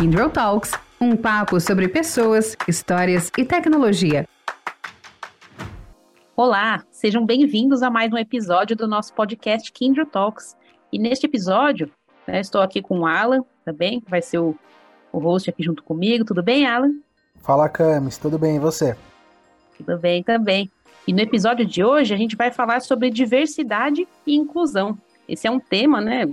Kindle Talks, um papo sobre pessoas, histórias e tecnologia. Olá, sejam bem-vindos a mais um episódio do nosso podcast Kindle Talks. E neste episódio, né, estou aqui com o Alan, também, que vai ser o, o host aqui junto comigo. Tudo bem, Alan? Fala, Camis, tudo bem e você? Tudo bem também. E no episódio de hoje a gente vai falar sobre diversidade e inclusão. Esse é um tema, né,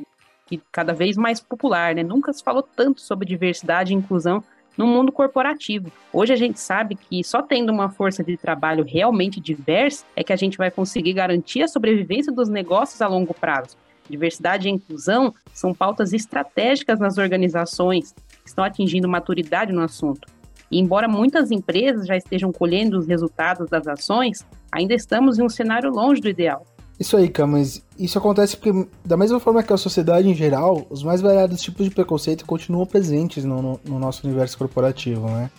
que cada vez mais popular, né? Nunca se falou tanto sobre diversidade e inclusão no mundo corporativo. Hoje a gente sabe que só tendo uma força de trabalho realmente diversa é que a gente vai conseguir garantir a sobrevivência dos negócios a longo prazo. Diversidade e inclusão são pautas estratégicas nas organizações que estão atingindo maturidade no assunto. E embora muitas empresas já estejam colhendo os resultados das ações, ainda estamos em um cenário longe do ideal. Isso aí, Cam, mas isso acontece porque, da mesma forma que a sociedade em geral, os mais variados tipos de preconceito continuam presentes no, no, no nosso universo corporativo, né?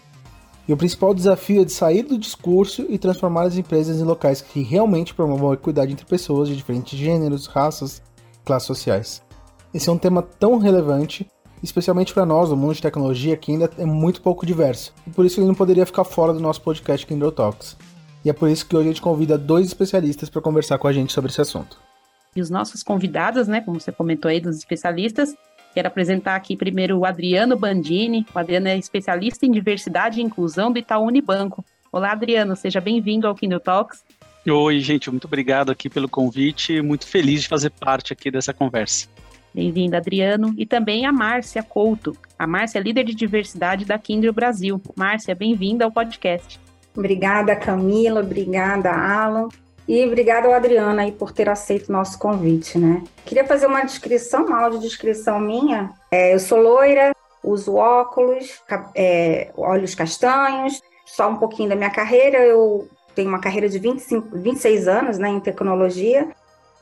E o principal desafio é de sair do discurso e transformar as empresas em locais que realmente promovam a equidade entre pessoas de diferentes gêneros, raças, classes sociais. Esse é um tema tão relevante, especialmente para nós, do mundo de tecnologia, que ainda é muito pouco diverso. E por isso ele não poderia ficar fora do nosso podcast Kindle Talks. E é por isso que hoje a gente convida dois especialistas para conversar com a gente sobre esse assunto. E os nossos convidados, né, como você comentou aí, dos especialistas, quero apresentar aqui primeiro o Adriano Bandini. O Adriano é especialista em diversidade e inclusão do Itaú Unibanco. Olá, Adriano, seja bem-vindo ao Kindle Talks. Oi, gente, muito obrigado aqui pelo convite. Muito feliz de fazer parte aqui dessa conversa. Bem-vindo, Adriano. E também a Márcia Couto. A Márcia é líder de diversidade da Kindle Brasil. Márcia, bem-vinda ao podcast. Obrigada, Camila, obrigada, Alan. E obrigada ao Adriano aí por ter aceito o nosso convite, né? Queria fazer uma descrição, uma audiodescrição minha. É, eu sou loira, uso óculos, é, olhos castanhos, só um pouquinho da minha carreira. Eu tenho uma carreira de 25, 26 anos né, em tecnologia.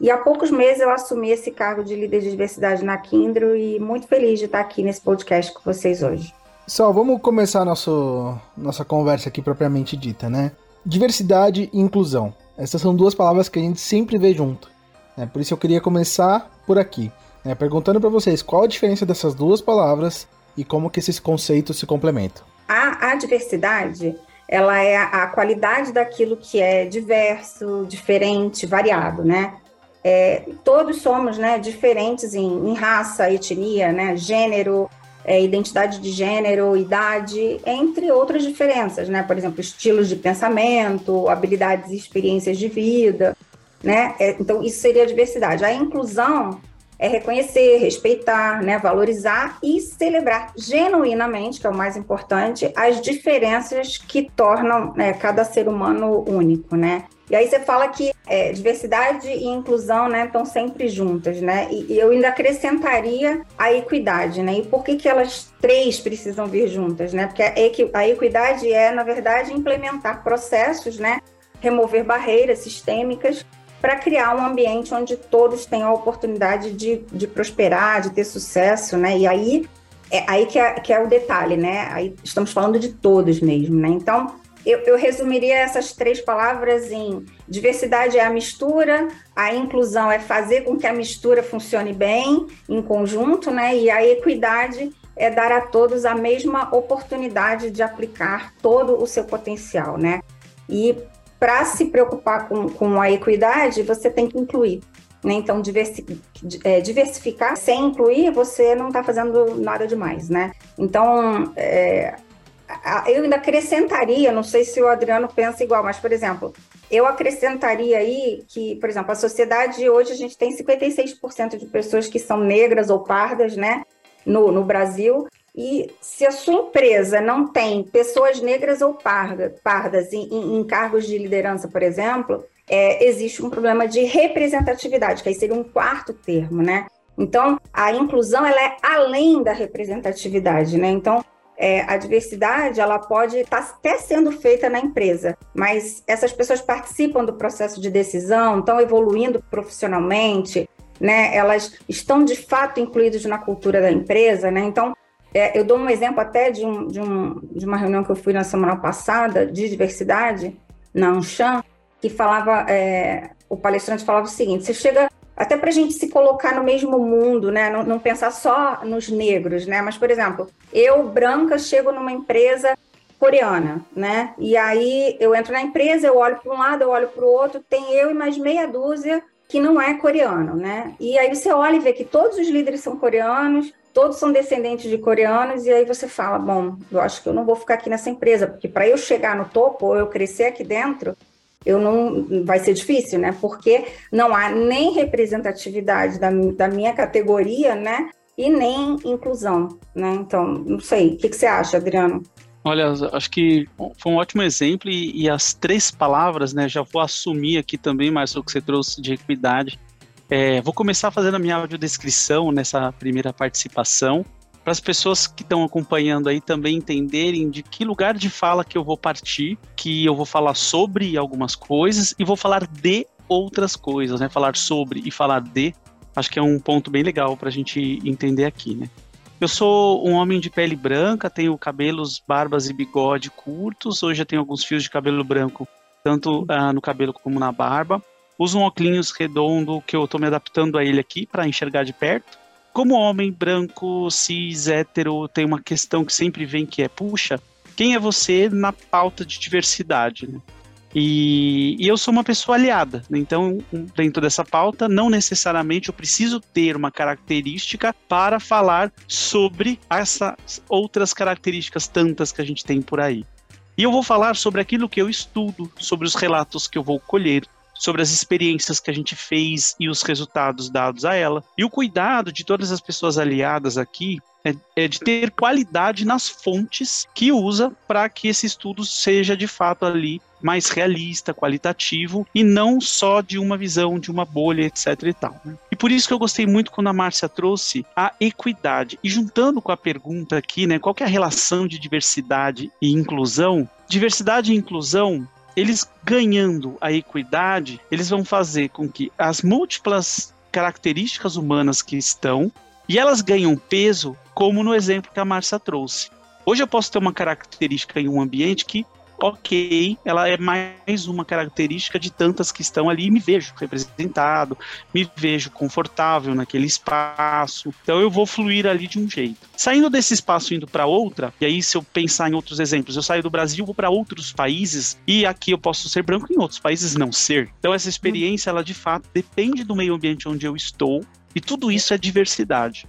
E há poucos meses eu assumi esse cargo de líder de diversidade na Kindle e muito feliz de estar aqui nesse podcast com vocês hoje. Pessoal, vamos começar nosso, nossa conversa aqui propriamente dita, né? Diversidade e inclusão. Essas são duas palavras que a gente sempre vê junto. Né? Por isso eu queria começar por aqui, né? perguntando para vocês qual a diferença dessas duas palavras e como que esses conceitos se complementam. A, a diversidade, ela é a, a, qualidade daquilo que é diverso, diferente, variado, né? É, todos somos né, diferentes em, em raça, etnia, né, gênero, é, identidade de gênero, idade, entre outras diferenças, né? Por exemplo, estilos de pensamento, habilidades e experiências de vida, né? É, então, isso seria a diversidade. A inclusão é reconhecer, respeitar, né, valorizar e celebrar genuinamente, que é o mais importante, as diferenças que tornam né, cada ser humano único, né? E aí você fala que é, diversidade e inclusão, né, estão sempre juntas, né? E, e, eu ainda acrescentaria a equidade, né? E por que que elas três precisam vir juntas, né? Porque a, equidade é, na verdade, implementar processos, né? Remover barreiras sistêmicas para criar um ambiente onde todos tenham a oportunidade de, de prosperar, de ter sucesso, né? E aí é aí que é, que é o detalhe, né? Aí estamos falando de todos mesmo, né? Então eu, eu, resumiria essas três palavras em diversidade é a mistura, a inclusão é fazer com que a mistura funcione bem em conjunto, né? E a equidade é dar a todos a mesma oportunidade de aplicar todo o seu potencial, né? E para se preocupar com, com a equidade, você tem que incluir. Né? Então, é, diversificar sem incluir, você não está fazendo nada demais, né? Então, é, eu ainda acrescentaria, não sei se o Adriano pensa igual, mas, por exemplo, eu acrescentaria aí que, por exemplo, a sociedade hoje a gente tem 56% de pessoas que são negras ou pardas, né, no, no Brasil, e se a sua empresa não tem pessoas negras ou parda, pardas em, em, cargos de liderança, por exemplo, é, existe um problema de representatividade, que aí seria um quarto termo, né? Então, a inclusão ela é além da representatividade, né? Então, é, a diversidade ela pode estar tá até sendo feita na empresa, mas essas pessoas participam do processo de decisão, estão evoluindo profissionalmente, né? Elas estão de fato incluídas na cultura da empresa, né? Então, é, eu dou um exemplo até de, um, de, um, de uma reunião que eu fui na semana passada de diversidade na Anshan, que falava, é, o palestrante falava o seguinte: você chega até para a gente se colocar no mesmo mundo, né? Não, não, pensar só nos negros, né? Mas, por exemplo, eu, branca, chego numa empresa coreana, né? E aí eu entro na empresa, eu olho para um lado, eu olho para o outro, tem eu e mais meia dúzia que não é coreano, né? E aí você olha e vê que todos os líderes são coreanos, todos são descendentes de coreanos, e aí você fala, bom, eu acho que eu não vou ficar aqui nessa empresa, porque para eu chegar no topo, ou eu crescer aqui dentro, eu não vai ser difícil, né? Porque não há nem representatividade da, da minha categoria, né? E nem inclusão, né? Então, não sei. O que, que você acha, Adriano? Olha, acho que foi um ótimo exemplo e, e, as três palavras, né? Já vou assumir aqui também, mais o que você trouxe de equidade. É, vou começar fazendo a minha audiodescrição nessa primeira participação, para as pessoas que estão acompanhando aí também entenderem de que lugar de fala que eu vou partir, que eu vou falar sobre algumas coisas e vou falar de outras coisas, né? Falar sobre e falar de, acho que é um ponto bem legal para a gente entender aqui, né? Eu sou um homem de pele branca, tenho cabelos, barbas e bigode curtos. Hoje eu tenho alguns fios de cabelo branco, tanto uh, no cabelo como na barba. Uso um óculos redondo que eu estou me adaptando a ele aqui para enxergar de perto. Como homem branco, cis, hétero, tem uma questão que sempre vem que é, puxa, quem é você na pauta de diversidade? Né? E, e, eu sou uma pessoa aliada, né? então, dentro dessa pauta, não necessariamente eu preciso ter uma característica para falar sobre essas outras características tantas que a gente tem por aí. E eu vou falar sobre aquilo que eu estudo, sobre os relatos que eu vou colher, sobre as experiências que a gente fez e os resultados dados a ela. E o cuidado de todas as pessoas aliadas aqui é, é de ter qualidade nas fontes que usa para que esse estudo seja de fato ali mais realista, qualitativo e não só de uma visão de uma bolha, etc e tal. Né? E por isso que eu gostei muito quando a Márcia trouxe a equidade. E juntando com a pergunta aqui, né, qual é a relação de diversidade e inclusão? Diversidade e inclusão eles ganhando a equidade, eles vão fazer com que as múltiplas características humanas que estão e elas ganham peso, como no exemplo que a Márcia trouxe. Hoje eu posso ter uma característica em um ambiente que ok, ela é mais uma característica de tantas que estão ali e me vejo representado, me vejo confortável naquele espaço. Então eu vou fluir ali de um jeito. Saindo desse espaço indo para outra, e aí se eu pensar em outros exemplos, eu saio do Brasil, vou para outros países e aqui eu posso ser branco em outros países não ser. Então essa experiência ela de fato depende do meio ambiente onde eu estou e tudo isso é diversidade.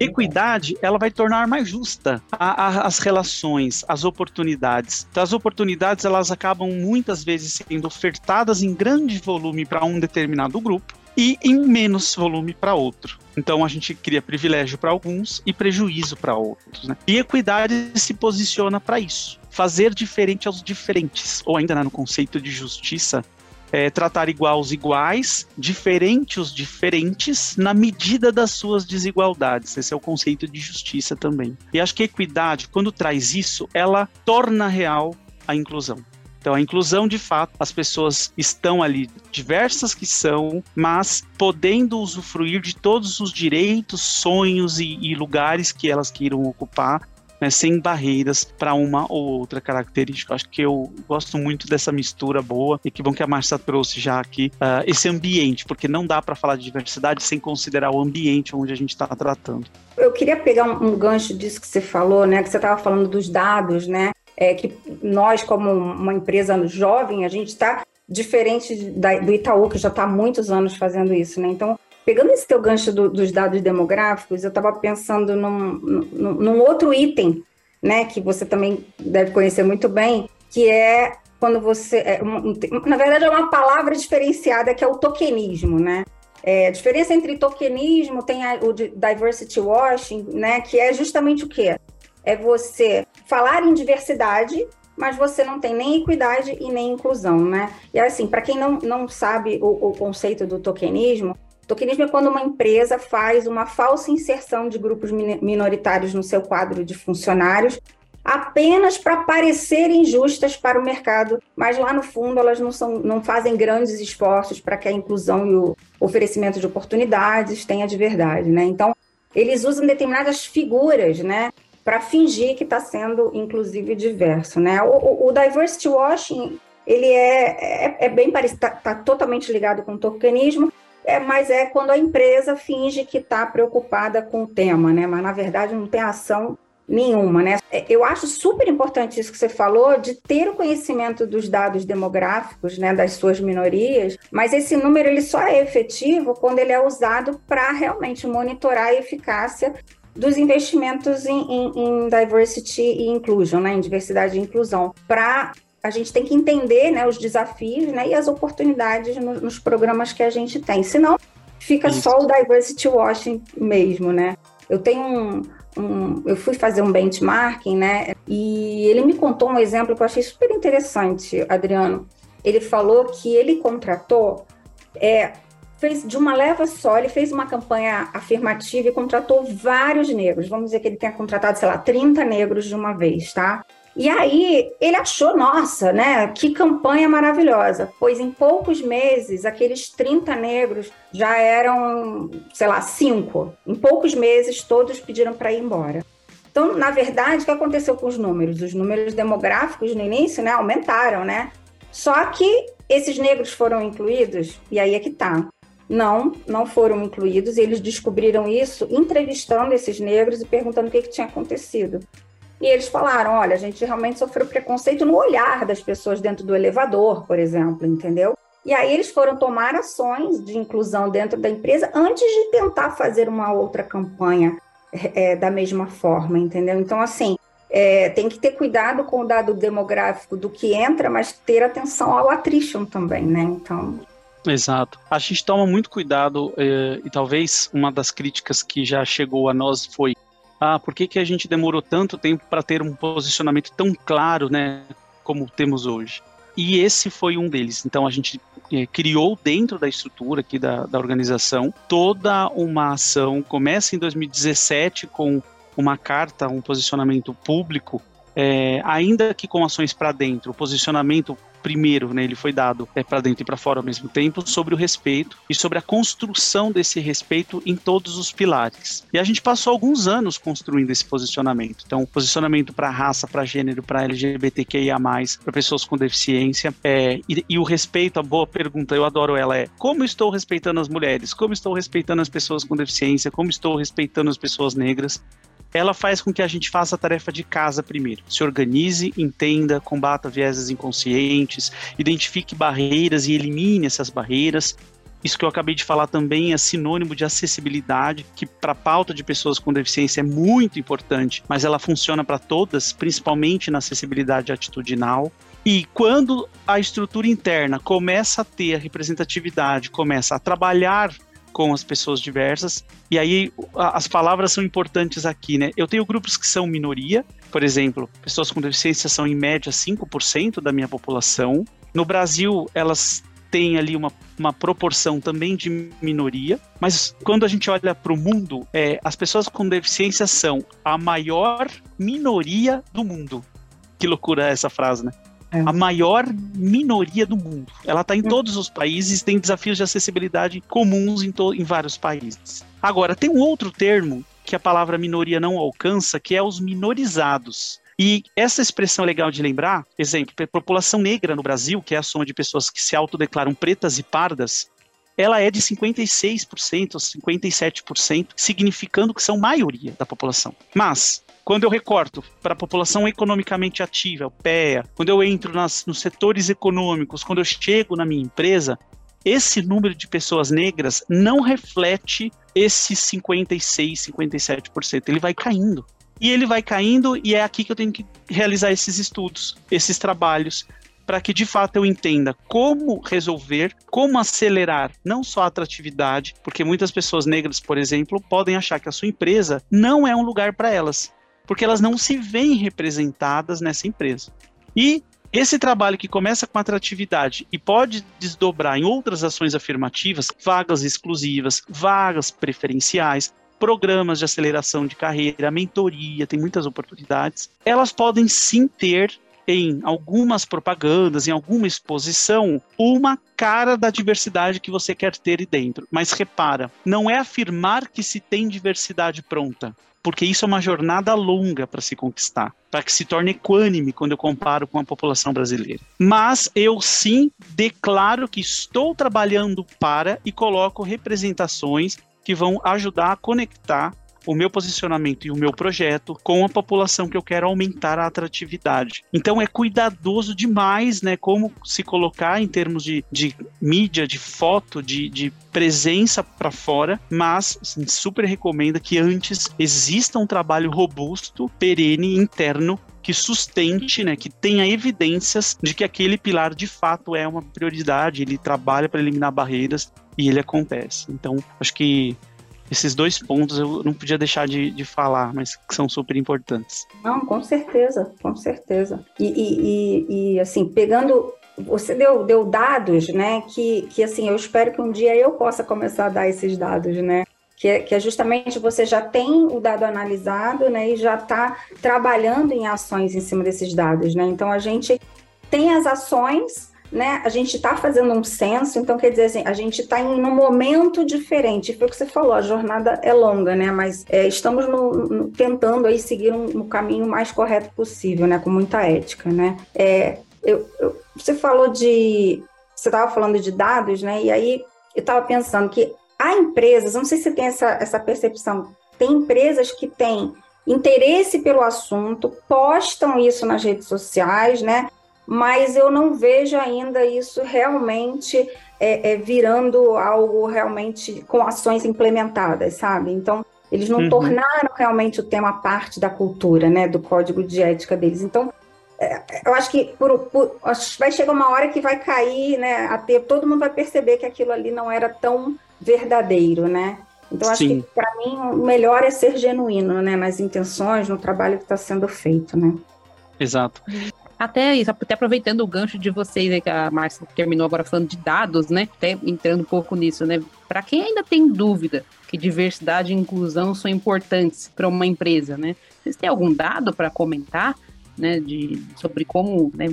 Equidade, ela vai tornar mais justa a, a, as relações, as oportunidades. Então, as oportunidades, elas acabam muitas vezes sendo ofertadas em grande volume para um determinado grupo e em menos volume para outro. Então a gente cria privilégio para alguns e prejuízo para outros. Né? E equidade se posiciona para isso. Fazer diferente aos diferentes, ou ainda né, no conceito de justiça, é, tratar igual os iguais, diferente os diferentes, na medida das suas desigualdades. Esse é o conceito de justiça também. E acho que a equidade, quando traz isso, ela torna real a inclusão. Então, a inclusão, de fato, as pessoas estão ali, diversas que são, mas podendo usufruir de todos os direitos, sonhos e, e lugares que elas queiram ocupar, né, sem barreiras para uma ou outra característica. Acho que eu gosto muito dessa mistura boa e que bom que a Marcia trouxe já aqui uh, esse ambiente, porque não dá para falar de diversidade sem considerar o ambiente onde a gente está tratando. Eu queria pegar um, um gancho disso que você falou, né, que você estava falando dos dados, né, é que nós como uma empresa jovem a gente está diferente da, do Itaú que já está há muitos anos fazendo isso, né? Então Pegando esse teu gancho do, dos dados demográficos, eu estava pensando num, num, num, outro item, né, que você também deve conhecer muito bem, que é quando você. É na verdade, é uma palavra diferenciada que é o tokenismo, né? É, a diferença entre tokenismo tem a, o diversity washing, né, que é justamente o quê? É você falar em diversidade, mas você não tem nem equidade e nem inclusão, né? E assim, para quem não, não sabe o, o conceito do tokenismo, Tokenismo é quando uma empresa faz uma falsa inserção de grupos minoritários no seu quadro de funcionários apenas para parecerem justas para o mercado, mas lá no fundo elas não, são, não fazem grandes esforços para que a inclusão e o oferecimento de oportunidades tenha de verdade, né? Então, eles usam determinadas figuras, né, para fingir que está sendo inclusive diverso, né? O, o, o, diversity washing ele é, é, é bem parecido, está tá totalmente ligado com o tokenismo, é, mas é quando a empresa finge que está preocupada com o tema, né? Mas na verdade não tem ação nenhuma, né? É, eu acho super importante isso que você falou, de ter o conhecimento dos dados demográficos, né, das suas minorias, mas esse número ele só é efetivo quando ele é usado para realmente monitorar a eficácia dos investimentos em, em, em, diversity e inclusion, né, em diversidade e inclusão, para a gente tem que entender né, os desafios né, e as oportunidades no, nos programas que a gente tem. Senão, fica Isso. só o diversity washing mesmo, né? Eu tenho um, um, eu fui fazer um benchmarking, né? E ele me contou um exemplo que eu achei super interessante, Adriano. Ele falou que ele contratou, é, fez de uma leva só, ele fez uma campanha afirmativa e contratou vários negros. Vamos dizer que ele tenha contratado, sei lá, 30 negros de uma vez, tá? E aí ele achou, nossa, né? Que campanha maravilhosa. Pois em poucos meses, aqueles 30 negros já eram, sei lá, cinco. Em poucos meses, todos pediram para ir embora. Então, na verdade, o que aconteceu com os números? Os números demográficos no início, né, aumentaram, né? Só que esses negros foram incluídos, e aí é que tá. Não, não foram incluídos, e eles descobriram isso entrevistando esses negros e perguntando o que, que tinha acontecido. E eles falaram: olha, a gente realmente sofreu preconceito no olhar das pessoas dentro do elevador, por exemplo, entendeu? E aí eles foram tomar ações de inclusão dentro da empresa antes de tentar fazer uma outra campanha é, da mesma forma, entendeu? Então, assim, é, tem que ter cuidado com o dado demográfico do que entra, mas ter atenção ao attrition também, né? Então. Exato. A gente toma muito cuidado, é, e talvez uma das críticas que já chegou a nós foi ah, por que, que a gente demorou tanto tempo para ter um posicionamento tão claro, né, como temos hoje? E esse foi um deles. Então a gente é, criou dentro da estrutura aqui da, da organização toda uma ação. Começa em 2017 com uma carta, um posicionamento público, é, ainda que com ações para dentro, o posicionamento primeiro, né, ele foi dado é, para dentro e para fora ao mesmo tempo, sobre o respeito e sobre a construção desse respeito em todos os pilares. E a gente passou alguns anos construindo esse posicionamento. Então, posicionamento para raça, para gênero, para LGBTQIA+, para pessoas com deficiência, é, e, e, o respeito, a boa pergunta, eu adoro ela, é como estou respeitando as mulheres, como estou respeitando as pessoas com deficiência, como estou respeitando as pessoas negras, ela faz com que a gente faça a tarefa de casa primeiro. Se organize, entenda, combata vieses inconscientes, identifique barreiras e elimine essas barreiras. Isso que eu acabei de falar também é sinônimo de acessibilidade, que para a pauta de pessoas com deficiência é muito importante, mas ela funciona para todas, principalmente na acessibilidade atitudinal. E quando a estrutura interna começa a ter a representatividade, começa a trabalhar com as pessoas diversas. E aí as palavras são importantes aqui, né? Eu tenho grupos que são minoria, por exemplo, pessoas com deficiência são em média 5% da minha população. No Brasil, elas têm ali uma, uma proporção também de minoria, mas quando a gente olha para o mundo, é, as pessoas com deficiência são a maior minoria do mundo. Que loucura essa frase, né? É. A maior minoria do mundo. Ela está em é. todos os países, tem desafios de acessibilidade comuns em, em vários países. Agora, tem um outro termo que a palavra minoria não alcança, que é os minorizados. E essa expressão é legal de lembrar, exemplo, a população negra no Brasil, que é a soma de pessoas que se autodeclaram pretas e pardas, ela é de 56%, 57%, significando que são maioria da população. Mas quando eu recorto para a população economicamente ativa, o PEA, quando eu entro nas, nos setores econômicos, quando eu chego na minha empresa, esse número de pessoas negras não reflete esses 56, 57%. Ele vai caindo. E ele vai caindo, e é aqui que eu tenho que realizar esses estudos, esses trabalhos, para que de fato eu entenda como resolver, como acelerar não só a atratividade, porque muitas pessoas negras, por exemplo, podem achar que a sua empresa não é um lugar para elas porque elas não se veem representadas nessa empresa. E esse trabalho que começa com atratividade e pode desdobrar em outras ações afirmativas, vagas exclusivas, vagas preferenciais, programas de aceleração de carreira, mentoria, tem muitas oportunidades. Elas podem sim ter em algumas propagandas, em alguma exposição, uma cara da diversidade que você quer ter dentro. Mas repara, não é afirmar que se tem diversidade pronta porque isso é uma jornada longa para se conquistar, para que se torne equânime quando eu comparo com a população brasileira. Mas eu sim declaro que estou trabalhando para e coloco representações que vão ajudar a conectar o meu posicionamento e o meu projeto com a população que eu quero aumentar a atratividade. Então é cuidadoso demais, né? Como se colocar em termos de, de mídia, de foto, de, de presença para fora, mas assim, super recomenda que antes exista um trabalho robusto, perene, interno que sustente, né, que tenha evidências de que aquele pilar de fato é uma prioridade, ele trabalha para eliminar barreiras e ele acontece. Então, acho que esses dois pontos eu não podia deixar de, de falar, mas que são super importantes. Não, com certeza, com certeza. E, e, e, e assim, pegando você deu, deu dados, né? Que, que assim, eu espero que um dia eu possa começar a dar esses dados, né? Que que é justamente você já tem o dado analisado, né? E já está trabalhando em ações em cima desses dados, né? Então a gente tem as ações, né? A gente está fazendo um censo, então quer dizer assim, a gente está em um momento diferente. Foi o que você falou, a jornada é longa, né? Mas é, estamos no, no, tentando aí seguir um, um, caminho mais correto possível, né? Com muita ética, né? É, eu, eu, você falou de, você estava falando de dados, né? E aí eu estava pensando que há empresas, não sei se tem essa, essa percepção, tem empresas que têm interesse pelo assunto, postam isso nas redes sociais, né? Mas eu não vejo ainda isso realmente é, é, virando algo realmente com ações implementadas, sabe? Então, eles não uhum. tornaram realmente o tema parte da cultura, né, do código de ética deles. Então, é, eu acho que por, por, vai chegar uma hora que vai cair, né, a ter, todo mundo vai perceber que aquilo ali não era tão verdadeiro, né? Então, acho Sim. que para mim o melhor é ser genuíno, né, nas intenções, no trabalho que está sendo feito, né? Exato. Até isso, até aproveitando o gancho de vocês, né, que a Márcia terminou agora falando de dados, né? Até entrando um pouco nisso, né? Para quem ainda tem dúvida que diversidade e inclusão são importantes para uma empresa, né? Vocês têm algum dado para comentar? Né, de, sobre como né,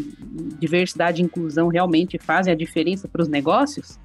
diversidade e inclusão realmente fazem a diferença para os negócios?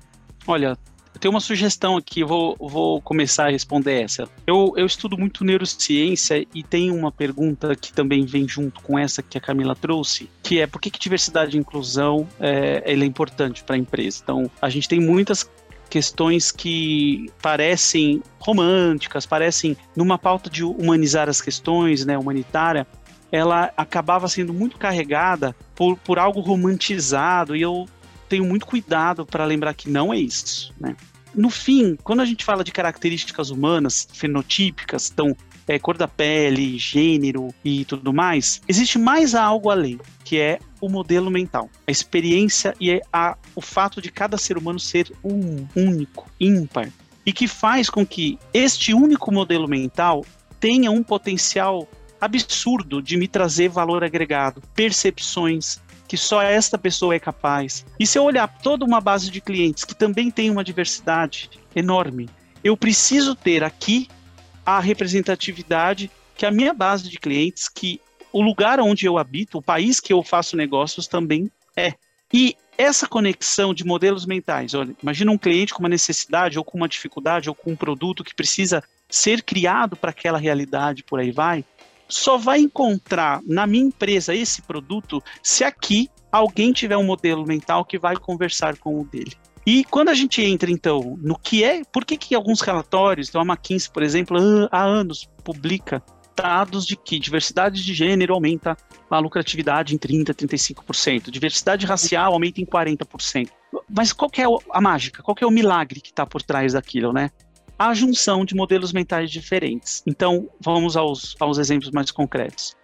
Olha, tenho uma sugestão aqui, vou, vou começar a responder essa. Eu, eu estudo muito neurociência e tem uma pergunta que também vem junto com essa que a Camila trouxe, que é por que, que diversidade e inclusão é, é importante para a empresa? Então, a gente tem muitas questões que parecem românticas, parecem numa pauta de humanizar as questões, né, humanitária, ela acabava sendo muito carregada por, por algo romantizado e eu tenho muito cuidado para lembrar que não é isso, né? No fim, quando a gente fala de características humanas, fenotípicas, então é, cor da pele, gênero e tudo mais, existe mais algo além, que é o modelo mental, a experiência e a, o fato de cada ser humano ser um, único, ímpar, e que faz com que este único modelo mental tenha um potencial absurdo de me trazer valor agregado, percepções, que só esta pessoa é capaz. E se eu olhar toda uma base de clientes que também tem uma diversidade enorme, eu preciso ter aqui a representatividade que a minha base de clientes, que o lugar onde eu habito, o país que eu faço negócios também é. E essa conexão de modelos mentais, olha, imagina um cliente com uma necessidade ou com uma dificuldade ou com um produto que precisa ser criado para aquela realidade, por aí vai só vai encontrar na minha empresa esse produto se aqui alguém tiver um modelo mental que vai conversar com o dele. E quando a gente entra, então, no que é, por que, que alguns relatórios, então a McKinsey, por exemplo, há anos publica dados de que diversidade de gênero aumenta a lucratividade em 30%, 35%, diversidade racial aumenta em 40%. Mas qual que é a mágica? Qual que é o milagre que está por trás daquilo, né? A junção de modelos mentais diferentes. Então, vamos aos, aos exemplos mais concretos.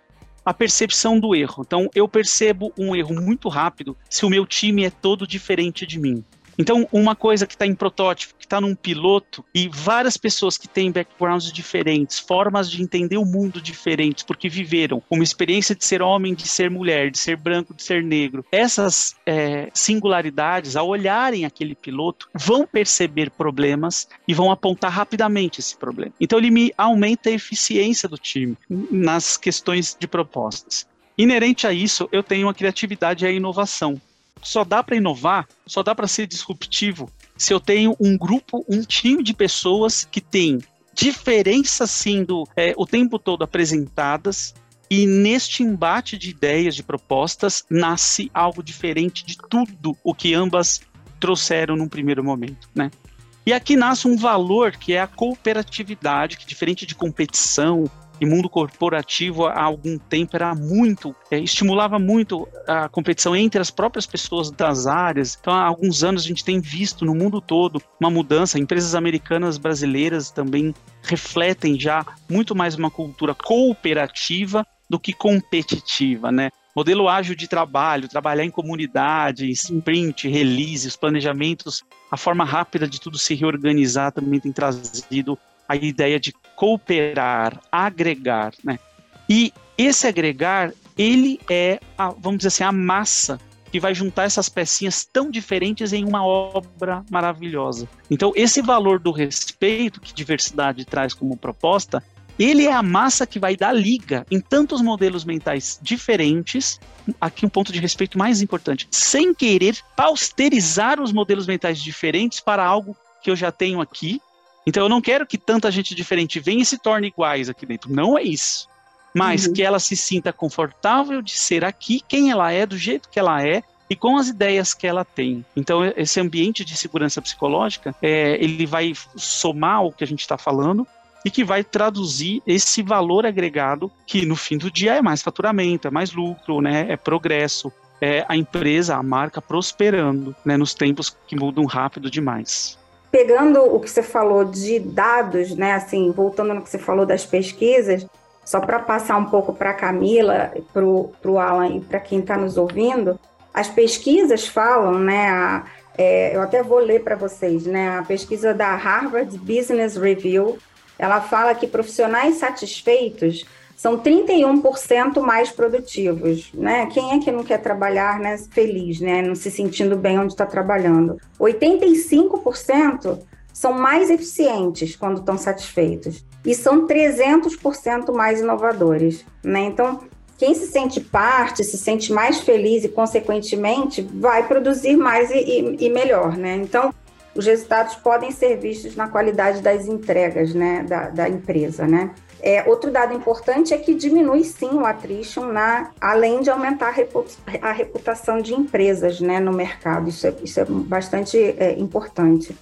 A percepção do erro. Então, eu percebo um erro muito rápido se o meu time é todo diferente de mim. Então, uma coisa que está em protótipo, que está num piloto, e várias pessoas que têm backgrounds diferentes, formas de entender o mundo diferentes, porque viveram uma experiência de ser homem, de ser mulher, de ser branco, de ser negro, essas é, singularidades, ao olharem aquele piloto, vão perceber problemas e vão apontar rapidamente esse problema. Então, ele me aumenta a eficiência do time nas questões de propostas. Inerente a isso, eu tenho a criatividade e a inovação. Só dá para inovar, só dá para ser disruptivo se eu tenho um grupo, um time de pessoas que tem diferenças sendo é, o tempo todo apresentadas e neste embate de ideias, de propostas, nasce algo diferente de tudo o que ambas trouxeram num primeiro momento, né? E aqui nasce um valor que é a cooperatividade, que diferente de competição e mundo corporativo há algum tempo era muito, é, estimulava muito a competição entre as próprias pessoas das áreas. Então, há alguns anos a gente tem visto no mundo todo uma mudança. Empresas americanas, brasileiras também refletem já muito mais uma cultura cooperativa do que competitiva, né? modelo ágil de trabalho, trabalhar em comunidade, sprint, release, os planejamentos, a forma rápida de tudo se reorganizar também tem trazido a ideia de cooperar, agregar, né? E esse agregar, ele é, a, vamos dizer assim, a massa que vai juntar essas pecinhas tão diferentes em uma obra maravilhosa. Então, esse valor do respeito que diversidade traz como proposta, ele é a massa que vai dar liga em tantos modelos mentais diferentes. Aqui um ponto de respeito mais importante, sem querer pausterizar os modelos mentais diferentes para algo que eu já tenho aqui. Então eu não quero que tanta gente diferente venha e se torne iguais aqui dentro. Não é isso. Mas uhum. que ela se sinta confortável de ser aqui quem ela é, do jeito que ela é, e com as ideias que ela tem. Então, esse ambiente de segurança psicológica, é, ele vai somar o que a gente está falando, e que vai traduzir esse valor agregado que no fim do dia é mais faturamento, é mais lucro, né? É progresso, é a empresa, a marca prosperando, né? Nos tempos que mudam rápido demais. Pegando o que você falou de dados, né? Assim, voltando no que você falou das pesquisas, só para passar um pouco para a Camila, para o Alan e para quem está nos ouvindo, as pesquisas falam, né? A, é, eu até vou ler para vocês, né? A pesquisa da Harvard Business Review ela fala que profissionais satisfeitos são 31% mais produtivos, né? Quem é que não quer trabalhar né, feliz, né? Não se sentindo bem onde está trabalhando. 85% são mais eficientes quando estão satisfeitos e são 300% mais inovadores, né? Então, quem se sente parte, se sente mais feliz e, consequentemente, vai produzir mais e, e, e melhor, né? Então, os resultados podem ser vistos na qualidade das entregas né, da, da empresa. Né? É, outro dado importante é que diminui sim o attrition, na, além de aumentar a reputação de empresas né, no mercado. Isso é, isso é bastante é, importante.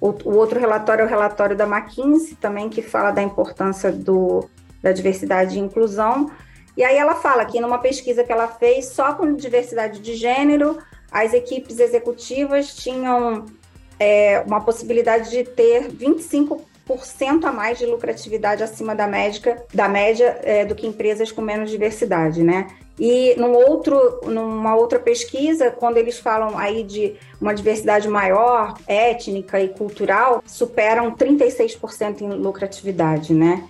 O, o, outro relatório é o relatório da McKinsey, também, que fala da importância do, da diversidade e inclusão. E aí ela fala que numa pesquisa que ela fez só com diversidade de gênero, as equipes executivas tinham é, uma possibilidade de ter 25% a mais de lucratividade acima da, médica, da média é, do que empresas com menos diversidade, né? E num outro, numa outra pesquisa, quando eles falam aí de uma diversidade maior, étnica e cultural, superam 36% em lucratividade, né?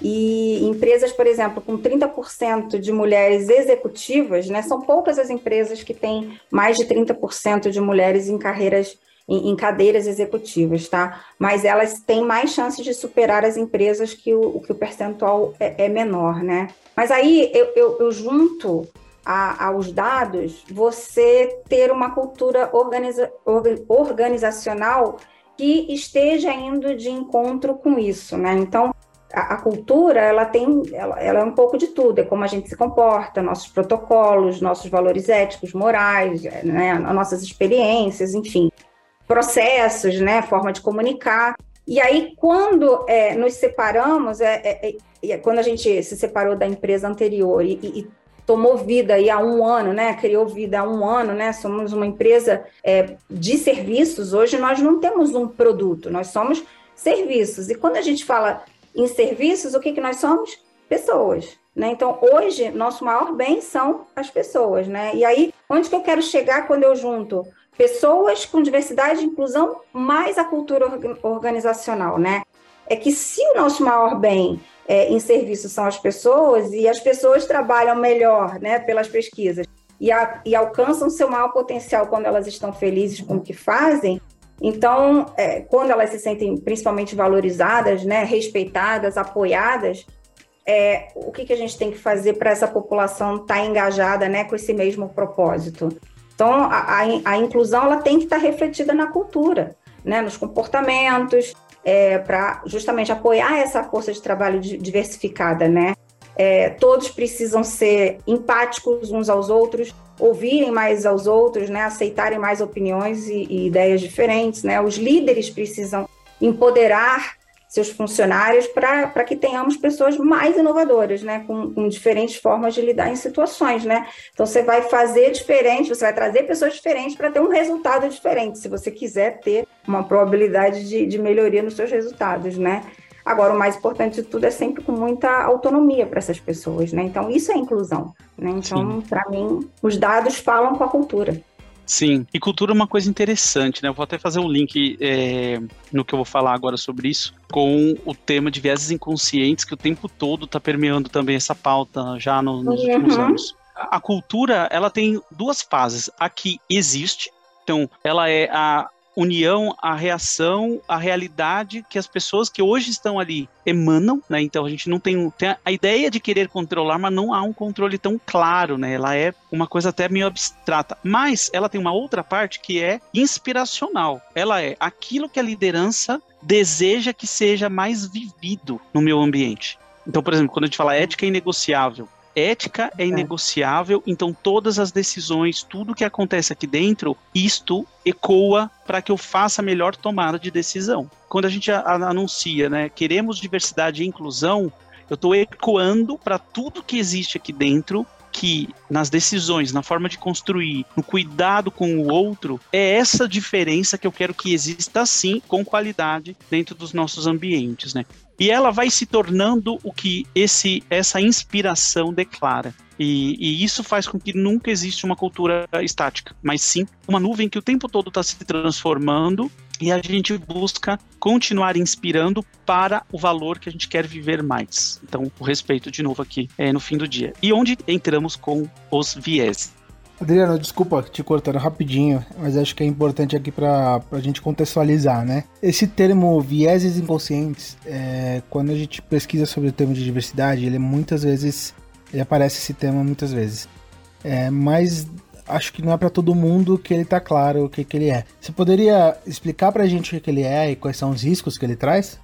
E empresas, por exemplo, com 30% de mulheres executivas, né? São poucas as empresas que têm mais de 30% de mulheres em carreiras em, em, cadeiras executivas, tá? Mas elas têm mais chances de superar as empresas que o, que o percentual é, é menor, né? Mas aí eu, eu, eu junto a, aos dados você ter uma cultura organiza, organizacional que esteja indo de encontro com isso, né? Então, a, cultura, ela tem, ela, ela, é um pouco de tudo, é como a gente se comporta, nossos protocolos, nossos valores éticos, morais, né? nossas experiências, enfim processos, né, forma de comunicar. E aí, quando é, nos separamos, é, é, é, quando a gente se separou da empresa anterior e, e, tomou vida aí há um ano, né, criou vida há um ano, né, somos uma empresa é, de serviços, hoje nós não temos um produto, nós somos serviços. E quando a gente fala em serviços, o que, que nós somos? Pessoas. Né? Então, hoje, nosso maior bem são as pessoas. Né? E aí, onde que eu quero chegar quando eu junto pessoas com diversidade e inclusão, mais a cultura organizacional, né? É que se o nosso maior bem é, em serviço são as pessoas, e as pessoas trabalham melhor, né, pelas pesquisas, e, a, e alcançam seu maior potencial quando elas estão felizes com o que fazem, então, é, quando elas se sentem principalmente valorizadas, né, respeitadas, apoiadas, é, o que, que a gente tem que fazer para essa população estar tá engajada né, com esse mesmo propósito. Então, a, a, a inclusão ela tem que estar refletida na cultura, né, nos comportamentos, é, para justamente apoiar essa força de trabalho diversificada, né? É, todos precisam ser empáticos uns aos outros, ouvirem mais aos outros, né? aceitarem mais opiniões e, e ideias diferentes. Né? Os líderes precisam empoderar seus funcionários para que tenhamos pessoas mais inovadoras, né, com, com, diferentes formas de lidar em situações, né. Então você vai fazer diferente, você vai trazer pessoas diferentes para ter um resultado diferente, se você quiser ter uma probabilidade de, de melhoria nos seus resultados, né. Agora, o mais importante de tudo é sempre com muita autonomia para essas pessoas, né? Então, isso é inclusão, né? Então, para mim, os dados falam com a cultura. Sim, e cultura é uma coisa interessante, né? Eu vou até fazer um link é, no que eu vou falar agora sobre isso, com o tema de vieses inconscientes, que o tempo todo está permeando também essa pauta já no, nos uhum. últimos anos. A cultura, ela tem duas fases. A que existe, então, ela é a união, a reação, a realidade que as pessoas que hoje estão ali emanam, né? Então a gente não tem, tem a ideia de querer controlar, mas não há um controle tão claro, né? Ela é uma coisa até meio abstrata. Mas ela tem uma outra parte que é inspiracional. Ela é aquilo que a liderança deseja que seja mais vivido no meu ambiente. Então, por exemplo, quando a gente fala ética é inegociável, ética é, é inegociável, então todas as decisões, tudo que acontece aqui dentro, isto ecoa para que eu faça a melhor tomada de decisão. Quando a gente anuncia, né, queremos diversidade e inclusão, eu estou ecoando para tudo que existe aqui dentro que nas decisões, na forma de construir, no cuidado com o outro, é essa diferença que eu quero que exista sim, com qualidade, dentro dos nossos ambientes, né? E ela vai se tornando o que esse, essa inspiração declara. E, e, isso faz com que nunca exista uma cultura estática, mas sim uma nuvem que o tempo todo está se transformando e a gente busca continuar inspirando para o valor que a gente quer viver mais. Então, o respeito de novo aqui é no fim do dia. E onde entramos com os viés. Adriano, desculpa te cortando rapidinho, mas acho que é importante aqui para a gente contextualizar, né? Esse termo vieses inconscientes, é, quando a gente pesquisa sobre o termo de diversidade, ele muitas vezes ele aparece esse tema muitas vezes, é, mas acho que não é para todo mundo que ele tá claro o que, que ele é. Você poderia explicar para a gente o que, que ele é e quais são os riscos que ele traz?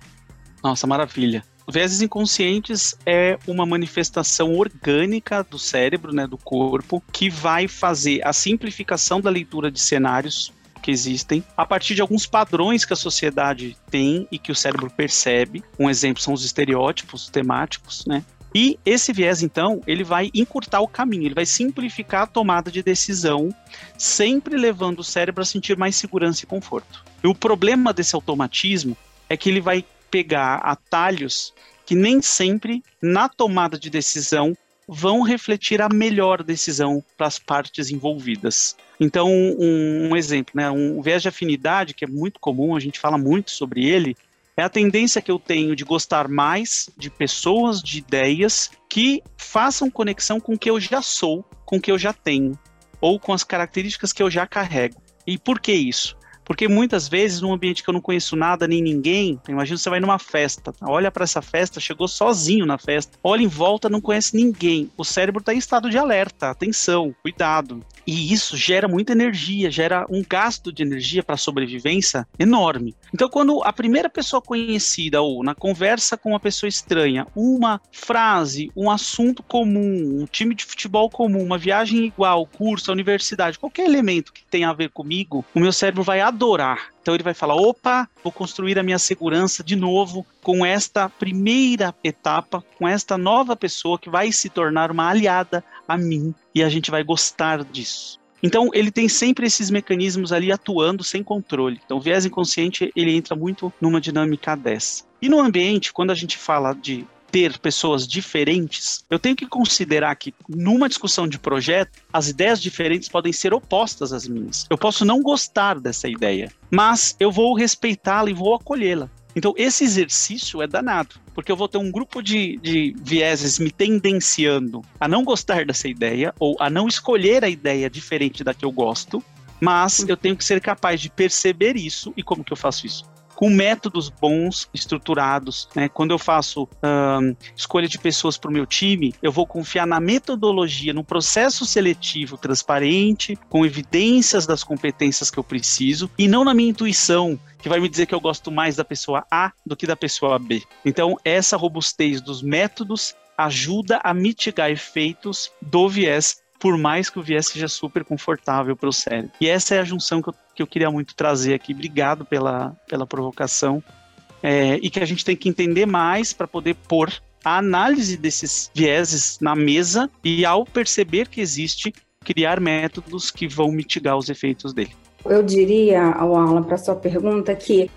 Nossa, maravilha. Vieses inconscientes é uma manifestação orgânica do cérebro, né, do corpo, que vai fazer a simplificação da leitura de cenários que existem a partir de alguns padrões que a sociedade tem e que o cérebro percebe. Um exemplo são os estereótipos temáticos, né? E esse viés, então, ele vai encurtar o caminho, ele vai simplificar a tomada de decisão, sempre levando o cérebro a sentir mais segurança e conforto. E o problema desse automatismo é que ele vai pegar atalhos que nem sempre, na tomada de decisão, vão refletir a melhor decisão para as partes envolvidas. Então, um, um, exemplo, né, um viés de afinidade, que é muito comum, a gente fala muito sobre ele, é a tendência que eu tenho de gostar mais de pessoas, de ideias que façam conexão com o que eu já sou, com o que eu já tenho, ou com as características que eu já carrego. E por que isso? Porque muitas vezes, num ambiente que eu não conheço nada nem ninguém, imagina você vai numa festa, olha para essa festa, chegou sozinho na festa, olha em volta, não conhece ninguém. O cérebro está em estado de alerta, atenção, cuidado. E isso gera muita energia, gera um gasto de energia para sobrevivência enorme. Então, quando a primeira pessoa conhecida ou na conversa com uma pessoa estranha, uma frase, um assunto comum, um time de futebol comum, uma viagem igual, curso, universidade, qualquer elemento que tenha a ver comigo, o meu cérebro vai adorar. Então ele vai falar: opa, vou construir a minha segurança de novo com esta primeira etapa, com esta nova pessoa que vai se tornar uma aliada a mim e a gente vai gostar disso. Então ele tem sempre esses mecanismos ali atuando sem controle. Então o viés inconsciente ele entra muito numa dinâmica dessa. E no ambiente, quando a gente fala de ter pessoas diferentes, eu tenho que considerar que numa discussão de projeto, as ideias diferentes podem ser opostas às minhas. Eu posso não gostar dessa ideia, mas eu vou respeitá-la e vou acolhê-la. Então, esse exercício é danado, porque eu vou ter um grupo de, de vieses me tendenciando a não gostar dessa ideia ou a não escolher a ideia diferente da que eu gosto, mas eu tenho que ser capaz de perceber isso. E como que eu faço isso? Com métodos bons, estruturados. Né? Quando eu faço um, escolha de pessoas para o meu time, eu vou confiar na metodologia, no processo seletivo transparente, com evidências das competências que eu preciso, e não na minha intuição, que vai me dizer que eu gosto mais da pessoa A do que da pessoa B. Então, essa robustez dos métodos ajuda a mitigar efeitos do viés por mais que o viés seja super confortável para o cérebro. E essa é a junção que eu, que eu queria muito trazer aqui. Obrigado pela, pela provocação. É, e que a gente tem que entender mais para poder pôr a análise desses vieses na mesa e, ao perceber que existe, criar métodos que vão mitigar os efeitos dele. Eu diria, Alan, para sua pergunta, que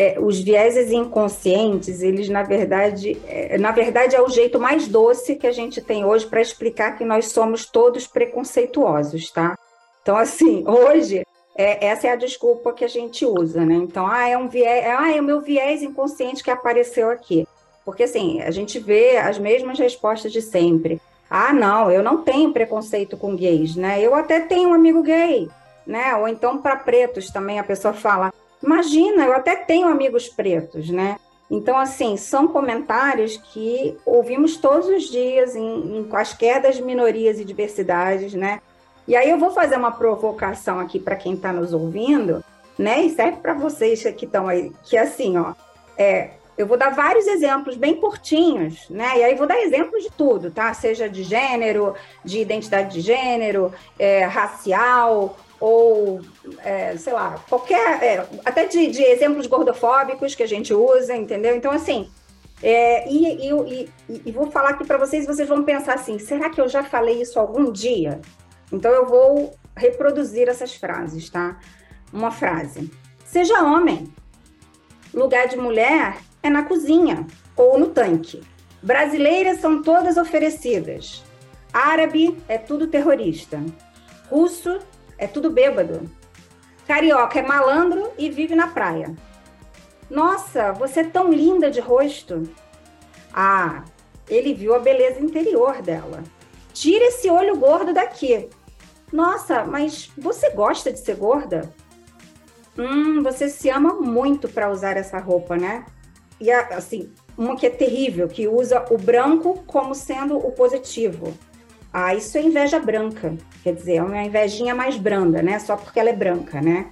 é, os vieses inconscientes, eles na verdade, é, na verdade é o jeito mais doce que a gente tem hoje para explicar que nós somos todos preconceituosos, tá? Então assim, hoje é, essa é a desculpa que a gente usa, né? Então, ah, é um viés, ah, é o meu viés inconsciente que apareceu aqui. Porque assim, a gente vê as mesmas respostas de sempre. Ah, não, eu não tenho preconceito com gays, né? Eu até tenho um amigo gay, né? Ou então para pretos também a pessoa fala: Imagina, eu até tenho amigos pretos, né? Então, assim, são comentários que ouvimos todos os dias em, em quaisquer das minorias e diversidades, né? E aí eu vou fazer uma provocação aqui para quem está nos ouvindo, né? E serve para vocês que estão aí, que é assim, ó, é, eu vou dar vários exemplos bem curtinhos, né? E aí vou dar exemplos de tudo, tá? Seja de gênero, de identidade de gênero, é, racial, ou, é, sei lá, qualquer, é, até de, de, exemplos gordofóbicos que a gente usa, entendeu? Então, assim, é, e, e, e, e, vou falar aqui para vocês, vocês vão pensar assim, será que eu já falei isso algum dia? Então, eu vou reproduzir essas frases, tá? Uma frase. Seja homem. Lugar de mulher é na cozinha ou no tanque. Brasileiras são todas oferecidas. Árabe é tudo terrorista. Russo é tudo bêbado. Carioca é malandro e vive na praia. Nossa, você é tão linda de rosto. Ah, ele viu a beleza interior dela. Tira esse olho gordo daqui. Nossa, mas você gosta de ser gorda? Hum, você se ama muito para usar essa roupa, né? E assim, uma que é terrível, que usa o branco como sendo o positivo. Ah, isso é inveja branca, quer dizer, é uma invejinha mais branda, né? Só porque ela é branca, né?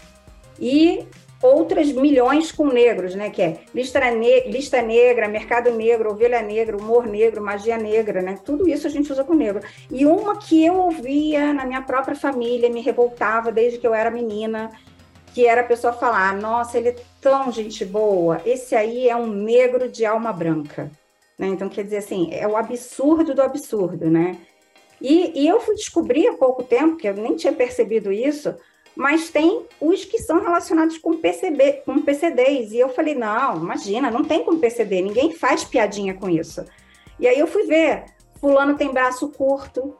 E outras milhões com negros, né? Que é lista, ne lista negra, mercado negro, ovelha negra, humor negro, magia negra, né? Tudo isso a gente usa com negro. E uma que eu ouvia na minha própria família, me revoltava desde que eu era menina, que era a pessoa falar: nossa, ele é tão gente boa, esse aí é um negro de alma branca. Né? Então, quer dizer assim, é o absurdo do absurdo, né? E, e eu fui descobrir há pouco tempo, que eu nem tinha percebido isso, mas tem os que são relacionados com PCB, com PCDs. E eu falei, não, imagina, não tem com PCD, ninguém faz piadinha com isso. E aí eu fui ver, fulano tem braço curto,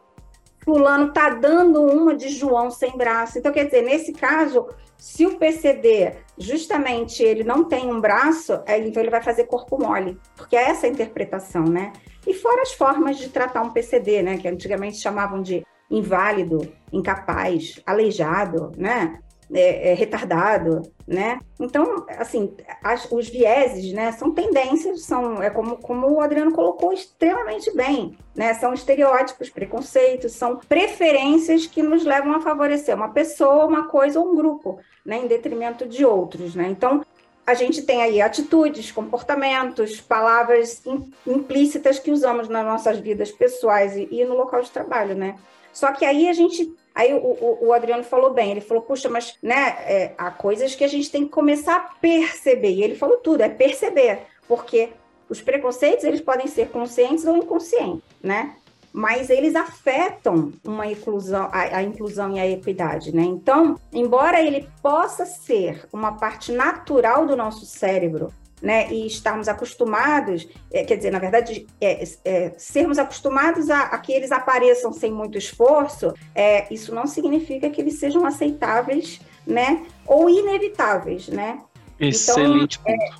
fulano tá dando uma de João sem braço. Então, quer dizer, nesse caso, se o PCD justamente ele não tem um braço, então ele vai fazer corpo mole, porque é essa a interpretação, né? E fora as formas de tratar um PCD, né, que antigamente chamavam de inválido, incapaz, aleijado, né, é, é, retardado, né? Então, assim, as, os vieses, né, são tendências, são, é como, como o Adriano colocou extremamente bem, né? São estereótipos, preconceitos, são preferências que nos levam a favorecer uma pessoa, uma coisa ou um grupo, né, em detrimento de outros, né? Então, a gente tem aí atitudes, comportamentos, palavras implícitas que usamos nas nossas vidas pessoais e, e no local de trabalho, né? Só que aí a gente Aí o, o, Adriano falou bem, ele falou, puxa, mas né, é, há coisas que a gente tem que começar a perceber. E ele falou tudo, é perceber, porque os preconceitos eles podem ser conscientes ou inconscientes, né? Mas eles afetam uma inclusão, a, a, inclusão e a equidade, né? Então, embora ele possa ser uma parte natural do nosso cérebro, né, e estarmos acostumados, é, quer dizer, na verdade, é, é, sermos acostumados a, a, que eles apareçam sem muito esforço, é, isso não significa que eles sejam aceitáveis, né, ou inevitáveis, né? Excelente então, é,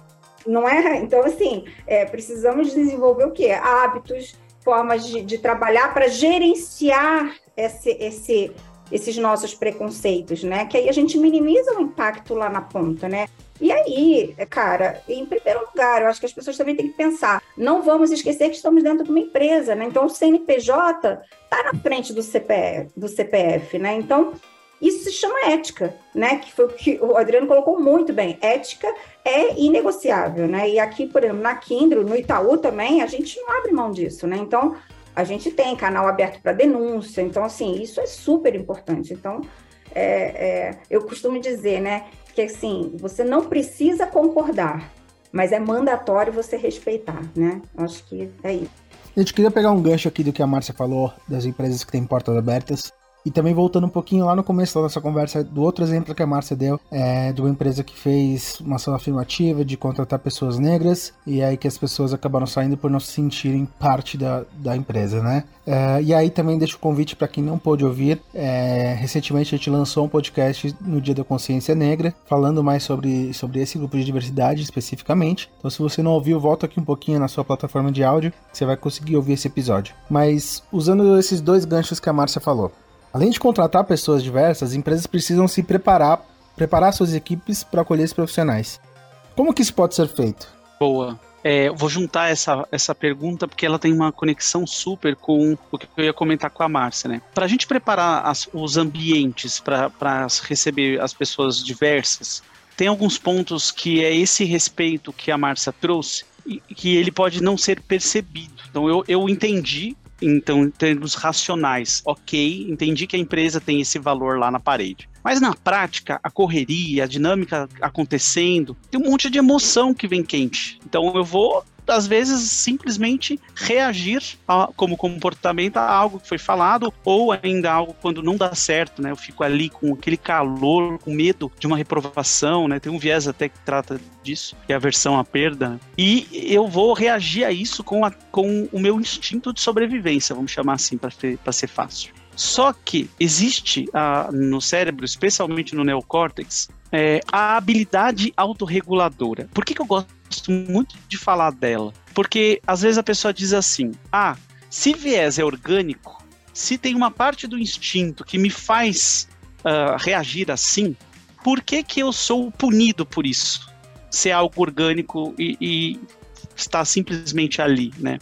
não é? Então, assim, é, precisamos desenvolver o quê? Hábitos, formas de, de trabalhar para gerenciar esse, esse, esses nossos preconceitos, né? Que aí a gente minimiza o impacto lá na ponta, né? E aí, cara, em primeiro lugar, eu acho que as pessoas também têm que pensar, não vamos esquecer que estamos dentro de uma empresa, né? Então, o CNPJ está na frente do CPF, do CPF, né? Então, isso se chama ética, né? Que foi o que o Adriano colocou muito bem. Ética é inegociável, né? E aqui, por exemplo, na Kindro, no Itaú também, a gente não abre mão disso, né? Então, a gente tem canal aberto para denúncia. Então, assim, isso é super importante. Então, é, é, eu costumo dizer, né? Que assim, você não precisa concordar, mas é mandatório você respeitar, né? Acho que é isso. A gente queria pegar um gancho aqui do que a Márcia falou das empresas que têm portas abertas. E também voltando um pouquinho lá no começo da nossa conversa, do outro exemplo que a Márcia deu, é de uma empresa que fez uma ação afirmativa de contratar pessoas negras, e aí que as pessoas acabaram saindo por não se sentirem parte da, da empresa, né? É, e aí também deixo o convite para quem não pôde ouvir. É, recentemente a gente lançou um podcast no Dia da Consciência Negra, falando mais sobre, sobre esse grupo de diversidade especificamente. Então, se você não ouviu, volta aqui um pouquinho na sua plataforma de áudio, que você vai conseguir ouvir esse episódio. Mas usando esses dois ganchos que a Márcia falou. Além de contratar pessoas diversas, empresas precisam se preparar, preparar suas equipes para acolher esses profissionais. Como que isso pode ser feito? Boa. É, vou juntar essa, essa pergunta porque ela tem uma conexão super com o que eu ia comentar com a Márcia, né? Para a gente preparar as, os ambientes para receber as pessoas diversas, tem alguns pontos que é esse respeito que a Márcia trouxe que ele pode não ser percebido. Então eu, eu entendi então, em termos racionais, ok, entendi que a empresa tem esse valor lá na parede. Mas na prática, a correria, a dinâmica acontecendo, tem um monte de emoção que vem quente. Então eu vou às vezes simplesmente reagir a, como comportamento a algo que foi falado ou ainda algo quando não dá certo, né? Eu fico ali com aquele calor, com medo de uma reprovação, né? Tem um viés até que trata disso, que é a versão à perda. Né? E eu vou reagir a isso com, a, com o meu instinto de sobrevivência, vamos chamar assim para ser fácil. Só que existe ah, no cérebro, especialmente no neocórtex, é, a habilidade autorreguladora. Por que, que eu gosto muito de falar dela? Porque às vezes a pessoa diz assim: ah, se viés é orgânico, se tem uma parte do instinto que me faz uh, reagir assim, por que, que eu sou punido por isso? Se é algo orgânico e, e está simplesmente ali, né?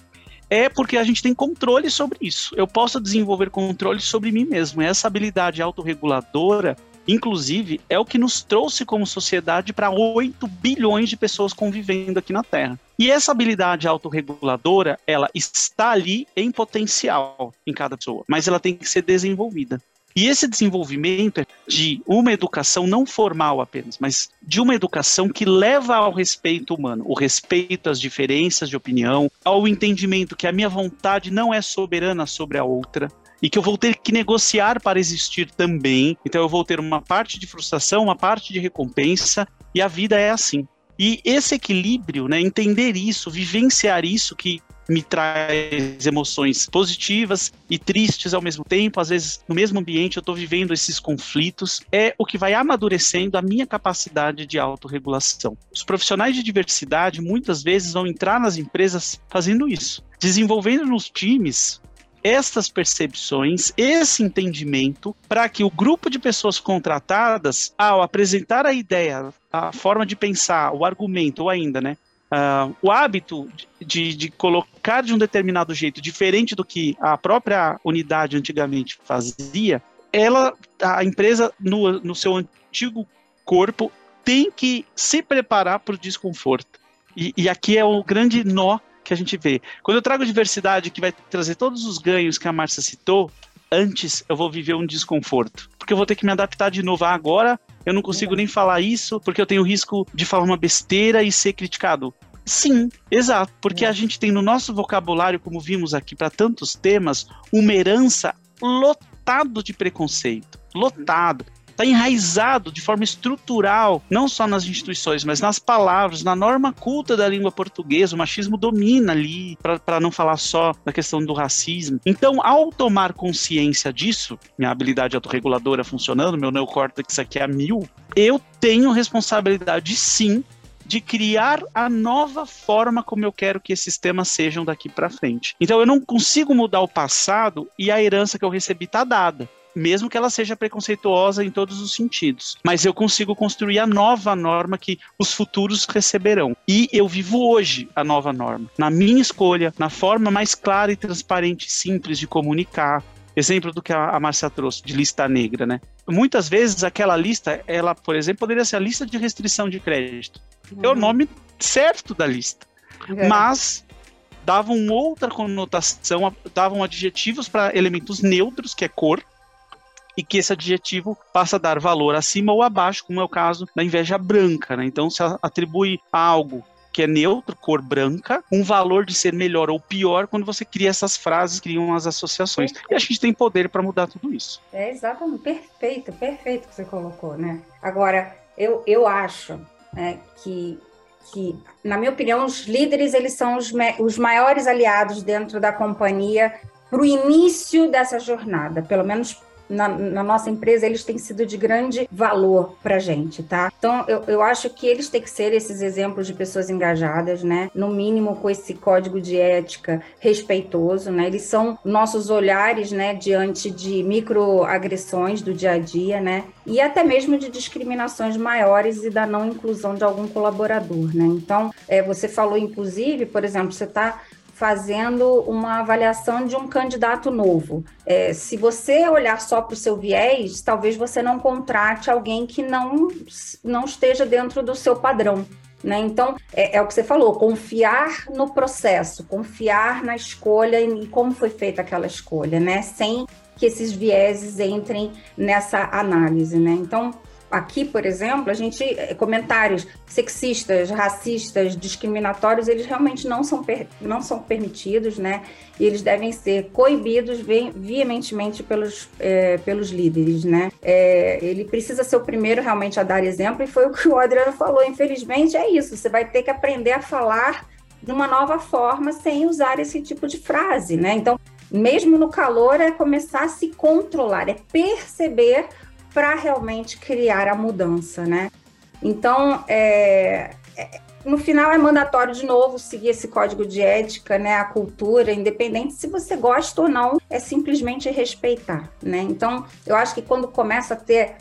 É porque a gente tem controle sobre isso. Eu posso desenvolver controle sobre mim mesmo. Essa habilidade autorreguladora Inclusive, é o que nos trouxe como sociedade para 8 bilhões de pessoas convivendo aqui na Terra. E essa habilidade autorreguladora, ela está ali em potencial em cada pessoa, mas ela tem que ser desenvolvida. E esse desenvolvimento de uma educação não formal apenas, mas de uma educação que leva ao respeito humano, o respeito às diferenças de opinião, ao entendimento que a minha vontade não é soberana sobre a outra, e que eu vou ter que negociar para existir também. Então eu vou ter uma parte de frustração, uma parte de recompensa, e a vida é assim. E esse equilíbrio, né, entender isso, vivenciar isso que me traz emoções positivas e tristes ao mesmo tempo, às vezes no mesmo ambiente eu estou vivendo esses conflitos, é o que vai amadurecendo a minha capacidade de autorregulação. Os profissionais de diversidade muitas vezes vão entrar nas empresas fazendo isso, desenvolvendo nos times essas percepções, esse entendimento, para que o grupo de pessoas contratadas, ao apresentar a ideia, a forma de pensar, o argumento, ou ainda, né, Uh, o hábito de, de, colocar de um determinado jeito, diferente do que a própria unidade antigamente fazia, ela, a empresa, no, no seu antigo corpo, tem que se preparar para o desconforto. E, e, aqui é o grande nó que a gente vê. Quando eu trago diversidade que vai trazer todos os ganhos que a Márcia citou, antes eu vou viver um desconforto. Porque eu vou ter que me adaptar de novo. Ah, agora eu não consigo nem falar isso porque eu tenho risco de falar uma besteira e ser criticado. Sim, exato, porque a gente tem no nosso vocabulário, como vimos aqui para tantos temas, uma herança lotado de preconceito, lotado está enraizado de forma estrutural, não só nas instituições, mas nas palavras, na norma culta da língua portuguesa. O machismo domina ali, para não falar só da questão do racismo. Então, ao tomar consciência disso, minha habilidade autorreguladora funcionando, meu neocórtex aqui é a mil, eu tenho responsabilidade sim de criar a nova forma como eu quero que esses temas sejam daqui para frente. Então eu não consigo mudar o passado e a herança que eu recebi está dada mesmo que ela seja preconceituosa em todos os sentidos. Mas eu consigo construir a nova norma que os futuros receberão. E eu vivo hoje a nova norma, na minha escolha, na forma mais clara e transparente e simples de comunicar. Exemplo do que a Márcia trouxe, de lista negra, né? Muitas vezes aquela lista, ela, por exemplo, poderia ser a lista de restrição de crédito. Uhum. É o nome certo da lista. É. Mas davam outra conotação, davam adjetivos para elementos neutros, que é cor, e que esse adjetivo passa a dar valor acima ou abaixo, como é o caso da inveja branca. Né? Então, se atribui a algo que é neutro, cor branca, um valor de ser melhor ou pior quando você cria essas frases, criam as associações. E a gente tem poder para mudar tudo isso. É exatamente, perfeito, perfeito que você colocou, né? Agora, eu, eu acho né, que que, na minha opinião, os líderes eles são os, os maiores aliados dentro da companhia para o início dessa jornada, pelo menos na, na, nossa empresa, eles têm sido de grande valor para gente, tá? Então, eu, eu acho que eles têm que ser esses exemplos de pessoas engajadas, né? No mínimo com esse código de ética respeitoso, né? Eles são nossos olhares, né, diante de microagressões do dia a dia, né? E até mesmo de discriminações maiores e da não inclusão de algum colaborador, né? Então, é, você falou, inclusive, por exemplo, você está fazendo uma avaliação de um candidato novo. É, se você olhar só para o seu viés, talvez você não contrate alguém que não, não esteja dentro do seu padrão. Né? Então, é, é, o que você falou, confiar no processo, confiar na escolha e como foi feita aquela escolha, né? Sem que esses vieses entrem nessa análise, né? Então, aqui, por exemplo, a gente eh, comentários sexistas, racistas, discriminatórios, eles realmente não são, não são permitidos, né? E eles devem ser coibidos veementemente pelos, é, pelos líderes, né? É, ele precisa ser o primeiro realmente a dar exemplo, e foi o que o Adriano falou. Infelizmente, é isso. Você vai ter que aprender a falar de uma nova forma sem usar esse tipo de frase, né? Então, mesmo no calor, é começar a se controlar, é perceber para realmente criar a mudança, né? Então, é, é, no final é mandatório de novo seguir esse código de ética, né? A cultura, independente se você gosta ou não, é simplesmente respeitar, né? Então, eu acho que quando começa a ter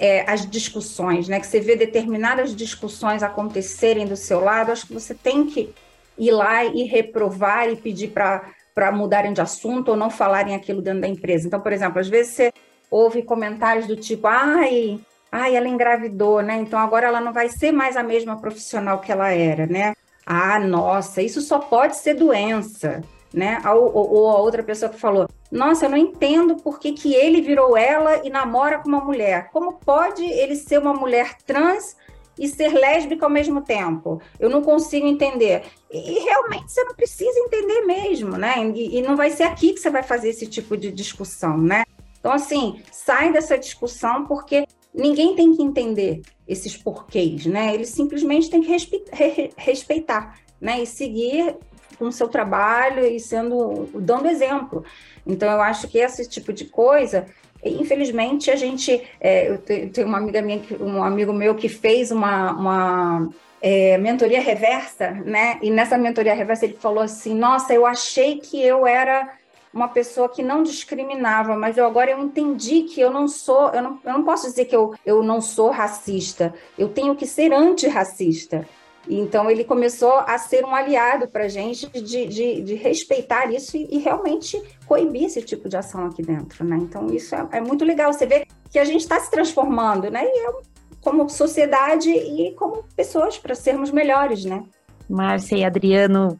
é, as discussões, né? Que você vê determinadas discussões acontecerem do seu lado, acho que você tem que ir lá e reprovar e pedir para para mudarem de assunto ou não falarem aquilo dentro da empresa. Então, por exemplo, às vezes você houve comentários do tipo, ai, ai, ela engravidou, né? Então agora ela não vai ser mais a mesma profissional que ela era, né? Ah, nossa, isso só pode ser doença, né? Ou, ou, ou a outra pessoa que falou, nossa, eu não entendo por que, que ele virou ela e namora com uma mulher. Como pode ele ser uma mulher trans e ser lésbica ao mesmo tempo. Eu não consigo entender. E, realmente você não precisa entender mesmo, né? E, e, não vai ser aqui que você vai fazer esse tipo de discussão, né? Então, assim, sai dessa discussão porque ninguém tem que entender esses porquês, né? Eles simplesmente têm que respeitar, né? E seguir com o seu trabalho e sendo dando exemplo. Então, eu acho que esse tipo de coisa Infelizmente, a gente. É, eu tenho uma amiga minha, um amigo meu que fez uma, uma é, mentoria reversa, né? E nessa mentoria reversa ele falou assim: Nossa, eu achei que eu era uma pessoa que não discriminava, mas eu agora eu entendi que eu não sou, eu não, eu não posso dizer que eu, eu não sou racista, eu tenho que ser antirracista. Então ele começou a ser um aliado para a gente de, de, de, respeitar isso e, e, realmente coibir esse tipo de ação aqui dentro, né? Então isso é, é muito legal. Você vê que a gente está se transformando, né? E é, como sociedade e como pessoas para sermos melhores, né? Márcia e Adriano,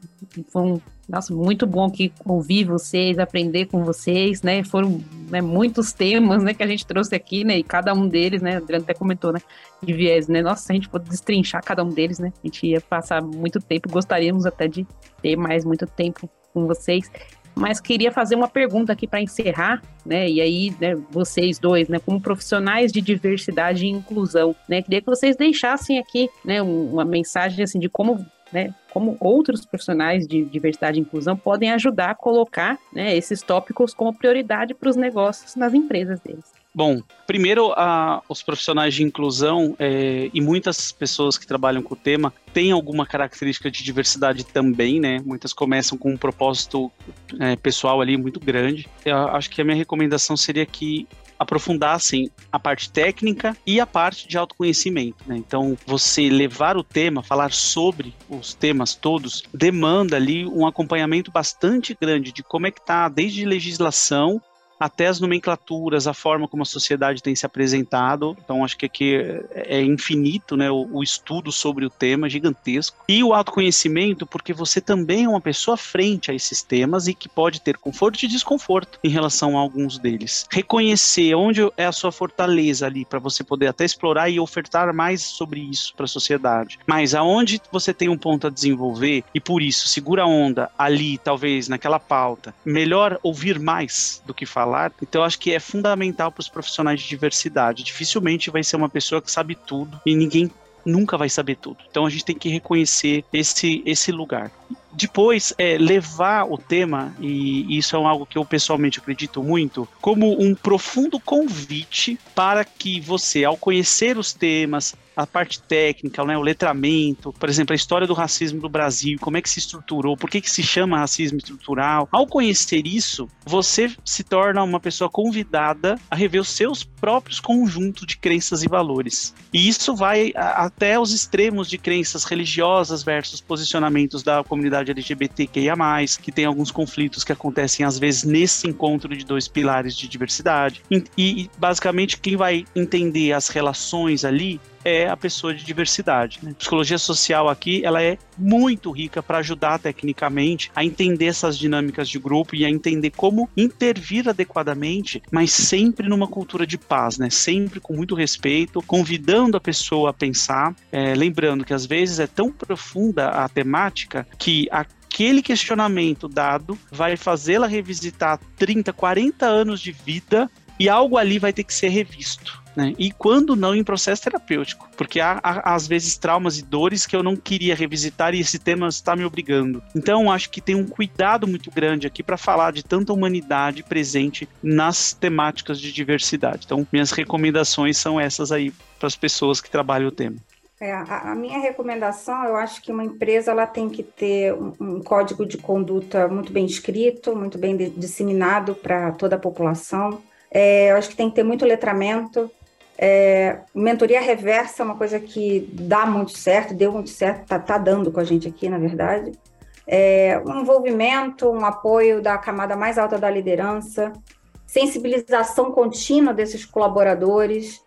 um nossa, muito bom aqui ouvir vocês, aprender com vocês, né? Foram né, muitos temas, né, que a gente trouxe aqui, né? E cada um deles, né? Adriano até comentou, né? De viés, né? Nossa, se a gente for destrinchar cada um deles, né? A gente ia passar muito tempo, gostaríamos até de ter mais muito tempo com vocês. Mas queria fazer uma pergunta aqui para encerrar, né? E aí, né, vocês dois, né, como profissionais de diversidade e inclusão, né? Queria que vocês deixassem aqui, né, uma mensagem assim de como né, como outros profissionais de diversidade e inclusão podem ajudar a colocar né, esses tópicos como prioridade para os negócios nas empresas deles. Bom, primeiro, a, os profissionais de inclusão é, e muitas pessoas que trabalham com o tema têm alguma característica de diversidade também, né? Muitas começam com um propósito é, pessoal ali muito grande. Eu acho que a minha recomendação seria que aprofundassem a parte técnica e a parte de autoconhecimento. Né? Então, você levar o tema, falar sobre os temas todos, demanda ali um acompanhamento bastante grande de como é que está desde legislação até as nomenclaturas, a forma como a sociedade tem se apresentado. Então, acho que aqui é infinito né, o, o estudo sobre o tema, gigantesco. E o autoconhecimento, porque você também é uma pessoa frente a esses temas e que pode ter conforto e desconforto em relação a alguns deles. Reconhecer onde é a sua fortaleza ali, para você poder até explorar e ofertar mais sobre isso para a sociedade. Mas aonde você tem um ponto a desenvolver e por isso segura a onda ali, talvez naquela pauta, melhor ouvir mais do que falar falar. Então, acho que é fundamental para os profissionais de diversidade. Dificilmente vai ser uma pessoa que sabe tudo e ninguém nunca vai saber tudo. Então, a gente tem que reconhecer esse, esse lugar. Depois, é, levar o tema, e isso é algo que eu pessoalmente acredito muito, como um profundo convite para que você, ao conhecer os temas, a parte técnica, né, o letramento, por exemplo, a história do racismo do Brasil, como é que se estruturou, por que, que se chama racismo estrutural. Ao conhecer isso, você se torna uma pessoa convidada a rever os seus próprios conjuntos de crenças e valores. E isso vai até os extremos de crenças religiosas versus posicionamentos da comunidade LGBTQIA, que tem alguns conflitos que acontecem às vezes nesse encontro de dois pilares de diversidade. E, e basicamente quem vai entender as relações ali é a pessoa de diversidade. Né? Psicologia social aqui ela é muito rica para ajudar tecnicamente a entender essas dinâmicas de grupo e a entender como intervir adequadamente, mas sempre numa cultura de paz, né? Sempre com muito respeito, convidando a pessoa a pensar, é, lembrando que às vezes é tão profunda a temática que a aquele questionamento dado vai fazê-la revisitar 30, 40 anos de vida e algo ali vai ter que ser revisto. Né? E quando não em processo terapêutico, porque há, há, às vezes traumas e dores que eu não queria revisitar e esse tema está me obrigando. Então acho que tem um cuidado muito grande aqui para falar de tanta humanidade presente nas temáticas de diversidade. Então minhas recomendações são essas aí para as pessoas que trabalham o tema. É, a, minha recomendação, eu acho que uma empresa ela tem que ter um, um código de conduta muito bem escrito, muito bem de, disseminado para toda a população. É, eu acho que tem que ter muito letramento, é, mentoria reversa é uma coisa que dá muito certo, deu muito certo, tá, tá dando com a gente aqui, na verdade. É, um envolvimento, um apoio da camada mais alta da liderança, sensibilização contínua desses colaboradores.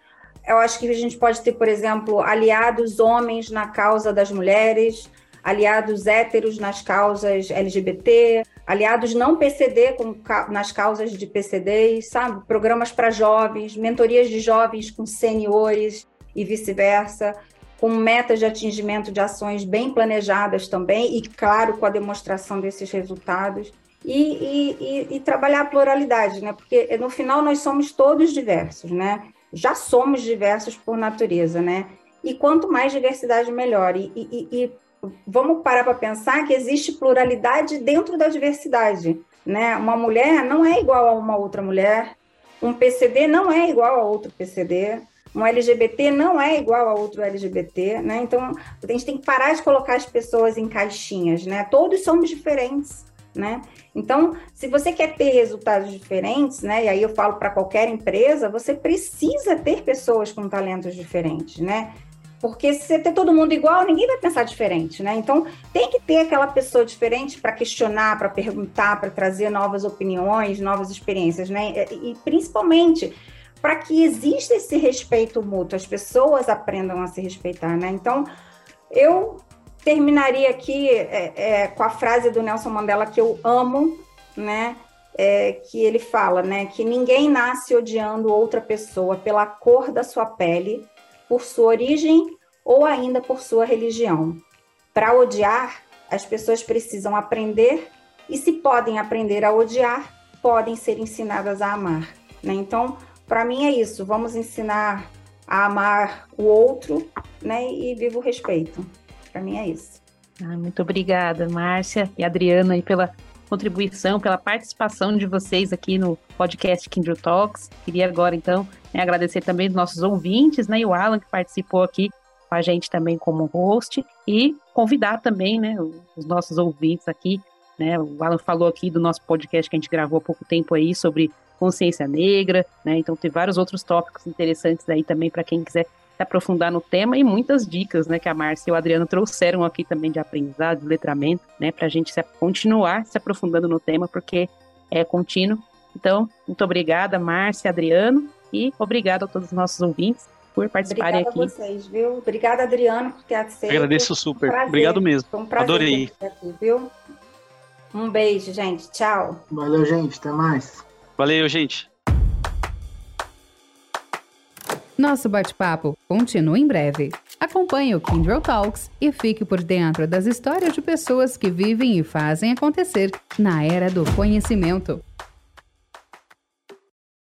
Eu acho que a gente pode ter, por exemplo, aliados homens na causa das mulheres, aliados héteros nas causas LGBT, aliados não PCD com, nas causas de PCDs, sabe? Programas para jovens, mentorias de jovens com seniores e vice-versa, com metas de atingimento de ações bem planejadas também, e claro, com a demonstração desses resultados. E, e, e, e trabalhar a pluralidade, né? Porque no final nós somos todos diversos, né? Já somos diversos por natureza, né? E quanto mais diversidade, melhor. E, e, e, vamos parar para pensar que existe pluralidade dentro da diversidade. Né? Uma mulher não é igual a uma outra mulher, um PCD não é igual a outro PCD, um LGBT não é igual a outro LGBT, né? Então, a gente tem que parar de colocar as pessoas em caixinhas, né? Todos somos diferentes, né? Então, se você quer ter resultados diferentes, né? E aí eu falo para qualquer empresa, você precisa ter pessoas com talentos diferentes, né? Porque se você ter todo mundo igual, ninguém vai pensar diferente, né? Então, tem que ter aquela pessoa diferente para questionar, para perguntar, para trazer novas opiniões, novas experiências, né? E, e principalmente para que exista esse respeito mútuo, as pessoas aprendam a se respeitar, né? Então, eu terminaria aqui é, é, com a frase do Nelson Mandela que eu amo, né? É, que ele fala, né? Que ninguém nasce odiando outra pessoa pela cor da sua pele por sua origem ou ainda por sua religião. Para odiar, as pessoas precisam aprender e, se podem aprender a odiar, podem ser ensinadas a amar. Né? Então, para mim é isso. Vamos ensinar a amar o outro né? e viva o respeito. Para mim é isso. Ah, muito obrigada, Márcia e Adriana, aí, pela contribuição, pela participação de vocês aqui no podcast Kindle Talks. Queria agora, então, né, agradecer também os nossos ouvintes, né, e o Alan, que participou aqui com a gente também como host, e convidar também, né, os nossos ouvintes aqui, né, o Alan falou aqui do nosso podcast que a gente gravou há pouco tempo aí sobre consciência negra, né, então tem vários outros tópicos interessantes aí também para quem quiser se aprofundar no tema e muitas dicas, né, que a Márcia e o Adriano trouxeram aqui também de aprendizado, de letramento, né, para a gente se, continuar se aprofundando no tema, porque é contínuo. Então, muito obrigada, Márcia, Adriano, e obrigado a todos os nossos ouvintes por participarem Obrigada aqui. Obrigada a vocês, viu? Obrigada, Adriano, por ter aceito. Agradeço super. Um Obrigado mesmo. Foi um prazer Adorei. Aqui, viu? Um beijo, gente. Tchau. Valeu, gente. Até mais. Valeu, gente. Nosso bate-papo continua em breve. Acompanhe o Kindle Talks e fique por dentro das histórias de pessoas que vivem e fazem acontecer na era do conhecimento.